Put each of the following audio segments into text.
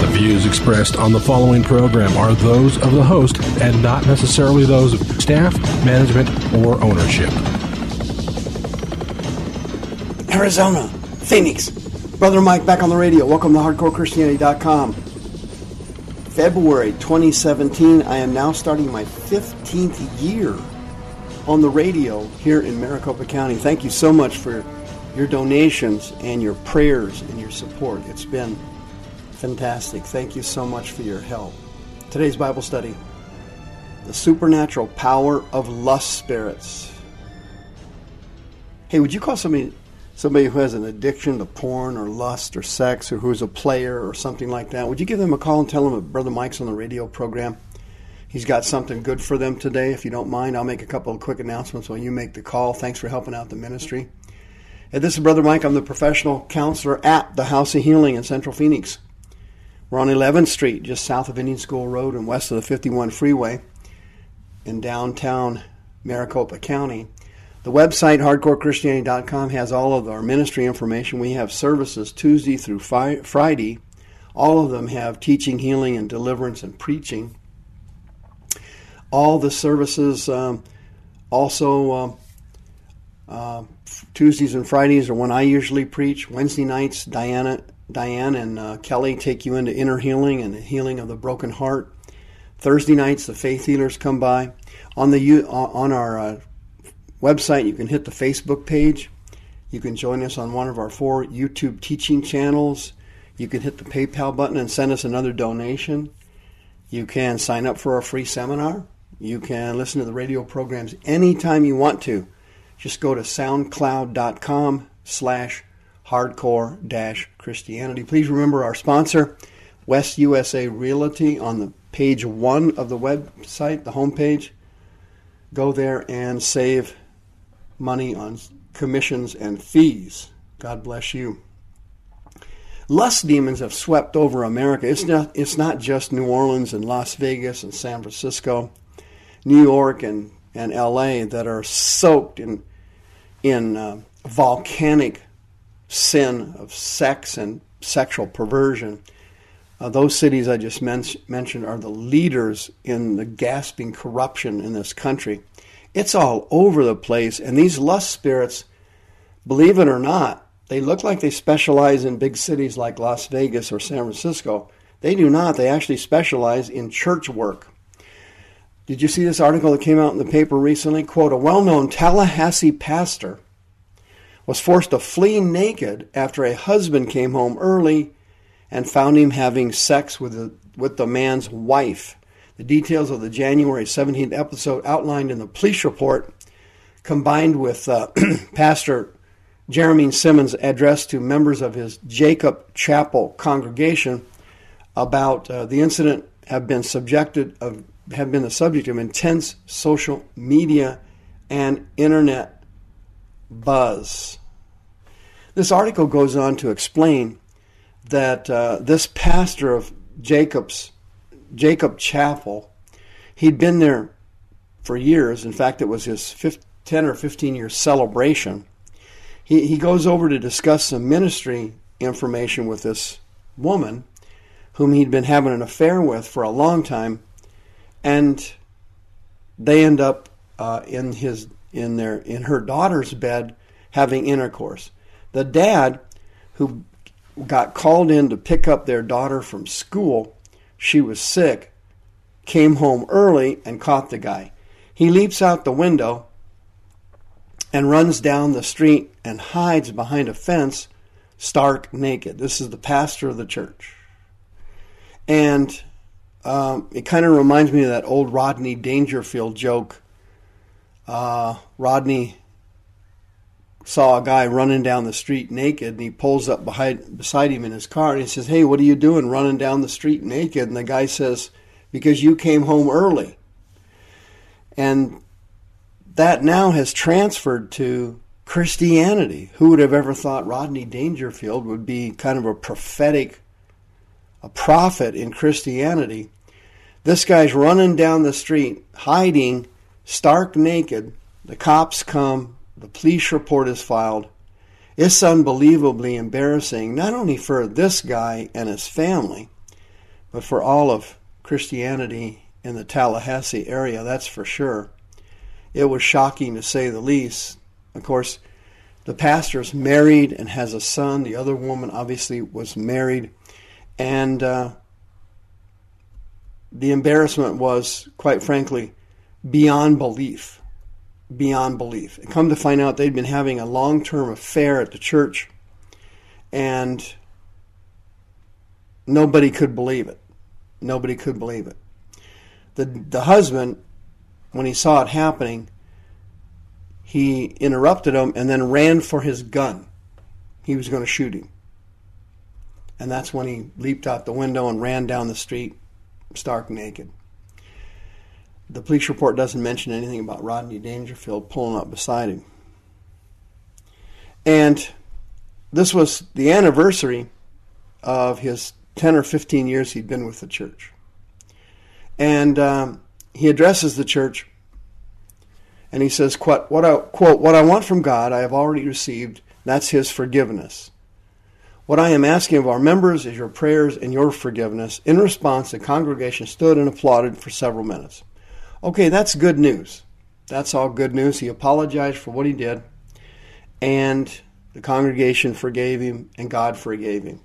The views expressed on the following program are those of the host and not necessarily those of staff, management, or ownership. Arizona, Phoenix. Brother Mike back on the radio. Welcome to HardcoreChristianity.com. February 2017. I am now starting my 15th year on the radio here in Maricopa County. Thank you so much for your donations and your prayers and your support. It's been fantastic. Thank you so much for your help. Today's Bible study The Supernatural Power of Lust Spirits. Hey, would you call somebody somebody who has an addiction to porn or lust or sex or who's a player or something like that? Would you give them a call and tell them that Brother Mike's on the radio program? He's got something good for them today. If you don't mind, I'll make a couple of quick announcements while you make the call. Thanks for helping out the ministry. And this is Brother Mike. I'm the professional counselor at the House of Healing in Central Phoenix. We're on 11th Street, just south of Indian School Road and west of the 51 freeway in downtown Maricopa County. The website, hardcorechristianity.com, has all of our ministry information. We have services Tuesday through Friday. All of them have teaching, healing, and deliverance and preaching. All the services um, also uh, uh, Tuesdays and Fridays are when I usually preach. Wednesday nights, Diana, Diane and uh, Kelly take you into inner healing and the healing of the broken heart. Thursday nights, the faith healers come by. On the on our uh, website, you can hit the Facebook page. You can join us on one of our four YouTube teaching channels. You can hit the PayPal button and send us another donation. You can sign up for a free seminar. You can listen to the radio programs anytime you want to. Just go to soundcloud.com slash hardcore Christianity. Please remember our sponsor, West USA Realty, on the page one of the website, the homepage. Go there and save money on commissions and fees. God bless you. Lust demons have swept over America. It's not, it's not just New Orleans and Las Vegas and San Francisco. New York and, and LA that are soaked in, in uh, volcanic sin of sex and sexual perversion. Uh, those cities I just men- mentioned are the leaders in the gasping corruption in this country. It's all over the place, and these lust spirits, believe it or not, they look like they specialize in big cities like Las Vegas or San Francisco. They do not. They actually specialize in church work. Did you see this article that came out in the paper recently? Quote, a well-known Tallahassee pastor was forced to flee naked after a husband came home early and found him having sex with the, with the man's wife. The details of the January 17th episode outlined in the police report, combined with uh, Pastor Jeremy Simmons' address to members of his Jacob Chapel congregation about uh, the incident, have been subjected of have been the subject of intense social media and internet buzz. This article goes on to explain that uh, this pastor of Jacob's Jacob Chapel, he'd been there for years. In fact, it was his 15, 10 or 15 year celebration. He, he goes over to discuss some ministry information with this woman whom he'd been having an affair with for a long time and they end up uh, in his in their in her daughter's bed having intercourse. The dad, who got called in to pick up their daughter from school, she was sick, came home early and caught the guy. He leaps out the window and runs down the street and hides behind a fence, stark naked. This is the pastor of the church. And um, it kind of reminds me of that old Rodney Dangerfield joke. Uh, Rodney saw a guy running down the street naked and he pulls up behind beside him in his car and he says, "Hey, what are you doing running down the street naked?" And the guy says, "Because you came home early." And that now has transferred to Christianity. Who would have ever thought Rodney Dangerfield would be kind of a prophetic a prophet in Christianity? This guy's running down the street hiding stark naked. The cops come, the police report is filed. It's unbelievably embarrassing, not only for this guy and his family, but for all of Christianity in the Tallahassee area, that's for sure. It was shocking to say the least. Of course, the pastor's married and has a son. The other woman obviously was married. And uh, the embarrassment was, quite frankly, beyond belief beyond belief. And come to find out, they'd been having a long term affair at the church, and nobody could believe it. Nobody could believe it. The, the husband, when he saw it happening, he interrupted him and then ran for his gun. He was going to shoot him. And that's when he leaped out the window and ran down the street stark naked. The police report doesn't mention anything about Rodney Dangerfield pulling up beside him. And this was the anniversary of his 10 or 15 years he'd been with the church. And um, he addresses the church and he says, quote what, I, quote, what I want from God I have already received, that's his forgiveness. What I am asking of our members is your prayers and your forgiveness. In response, the congregation stood and applauded for several minutes. Okay, that's good news. That's all good news. He apologized for what he did, and the congregation forgave him, and God forgave him.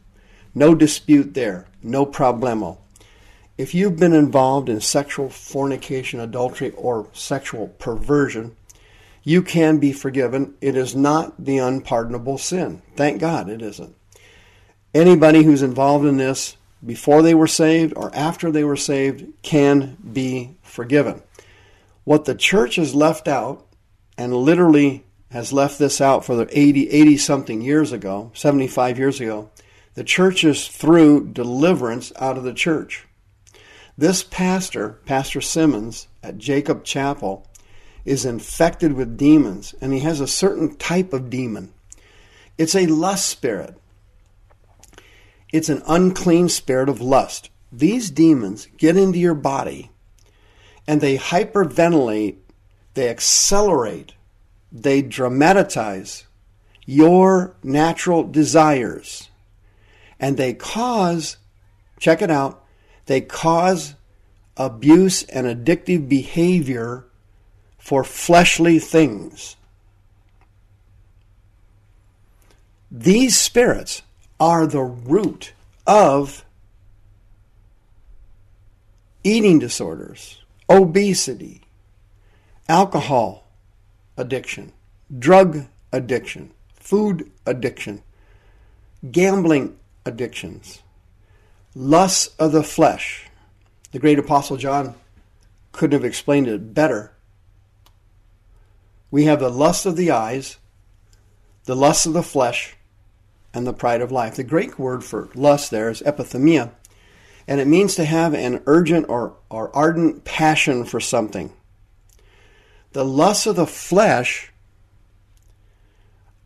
No dispute there, no problemo. If you've been involved in sexual fornication, adultery, or sexual perversion, you can be forgiven. It is not the unpardonable sin. Thank God it isn't. Anybody who's involved in this before they were saved or after they were saved can be forgiven. What the church has left out, and literally has left this out for the 80, 80 something years ago, 75 years ago, the church is through deliverance out of the church. This pastor, Pastor Simmons at Jacob Chapel, is infected with demons, and he has a certain type of demon. It's a lust spirit. It's an unclean spirit of lust. These demons get into your body and they hyperventilate, they accelerate, they dramatize your natural desires. And they cause, check it out, they cause abuse and addictive behavior for fleshly things. These spirits are the root of eating disorders, obesity, alcohol addiction, drug addiction, food addiction, gambling addictions, lusts of the flesh. The great apostle John couldn't have explained it better. We have the lust of the eyes, the lust of the flesh, and the pride of life. The Greek word for lust there is epithumia, and it means to have an urgent or, or ardent passion for something. The lusts of the flesh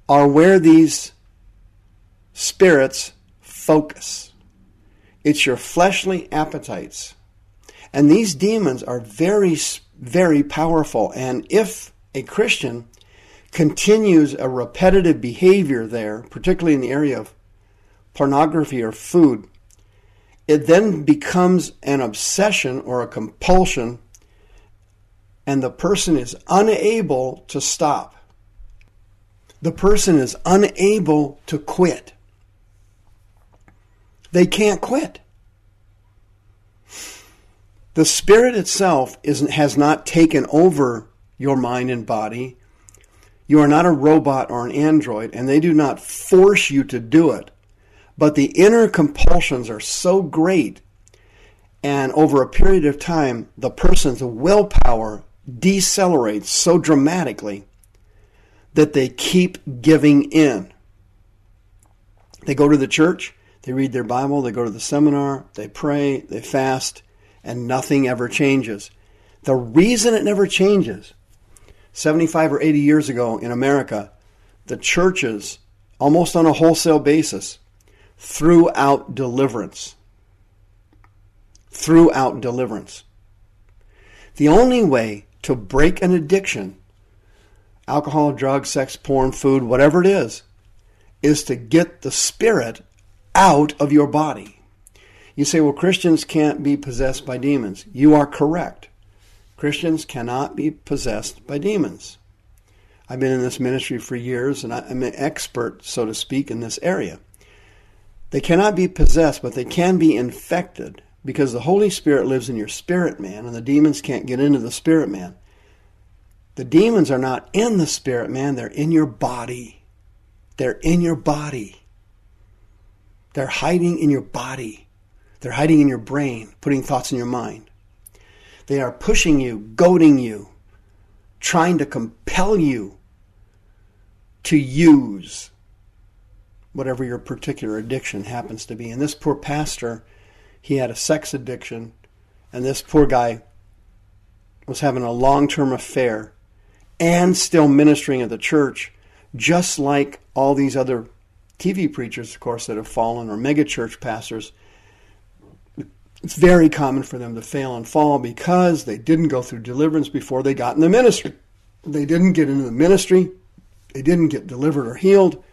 are where these spirits focus. It's your fleshly appetites. And these demons are very, very powerful. And if a Christian continues a repetitive behavior there, particularly in the area of pornography or food, it then becomes an obsession or a compulsion, and the person is unable to stop. The person is unable to quit. They can't quit. The spirit itself is, has not taken over your mind and body. You are not a robot or an android, and they do not force you to do it. But the inner compulsions are so great, and over a period of time, the person's willpower decelerates so dramatically that they keep giving in. They go to the church, they read their Bible, they go to the seminar, they pray, they fast, and nothing ever changes. The reason it never changes, 75 or 80 years ago in America, the churches, almost on a wholesale basis, threw out deliverance. Throughout deliverance. The only way to break an addiction, alcohol, drugs, sex, porn, food, whatever it is, is to get the spirit out of your body. You say, well, Christians can't be possessed by demons. You are correct. Christians cannot be possessed by demons. I've been in this ministry for years and I'm an expert, so to speak, in this area. They cannot be possessed, but they can be infected because the Holy Spirit lives in your spirit man and the demons can't get into the spirit man. The demons are not in the spirit man, they're in your body. They're in your body. They're hiding in your body. They're hiding in your brain, putting thoughts in your mind. They are pushing you, goading you, trying to compel you to use whatever your particular addiction happens to be. And this poor pastor, he had a sex addiction, and this poor guy was having a long term affair and still ministering at the church, just like all these other TV preachers, of course, that have fallen, or megachurch pastors, it's very common for them to fail and fall because they didn't go through deliverance before they got in the ministry. They didn't get into the ministry. They didn't get delivered or healed.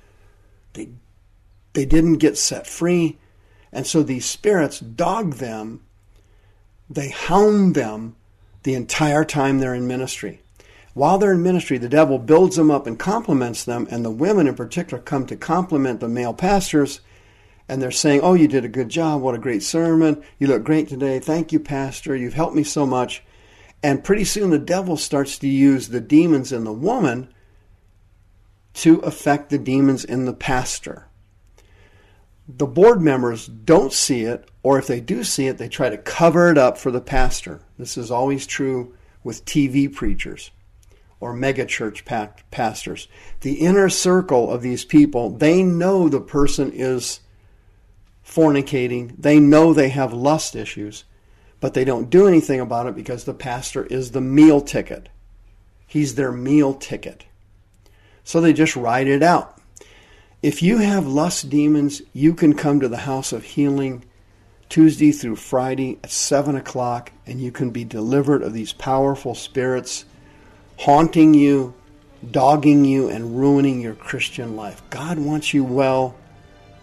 They, they didn't get set free. And so these spirits dog them. They hound them the entire time they're in ministry. While they're in ministry, the devil builds them up and compliments them, and the women in particular come to compliment the male pastors, and they're saying, Oh, you did a good job. What a great sermon. You look great today. Thank you, Pastor. You've helped me so much. And pretty soon the devil starts to use the demons in the woman to affect the demons in the pastor. The board members don't see it, or if they do see it, they try to cover it up for the pastor. This is always true with TV preachers or megachurch pastors. The inner circle of these people, they know the person is fornicating, they know they have lust issues, but they don't do anything about it because the pastor is the meal ticket. He's their meal ticket. So they just ride it out. If you have lust demons, you can come to the house of healing Tuesday through Friday at 7 o'clock and you can be delivered of these powerful spirits haunting you, dogging you, and ruining your Christian life. God wants you well,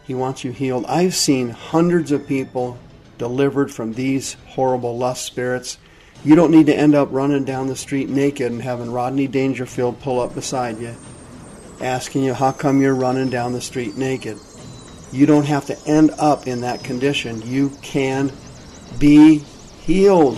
He wants you healed. I've seen hundreds of people delivered from these horrible lust spirits. You don't need to end up running down the street naked and having Rodney Dangerfield pull up beside you, asking you, How come you're running down the street naked? You don't have to end up in that condition. You can be healed.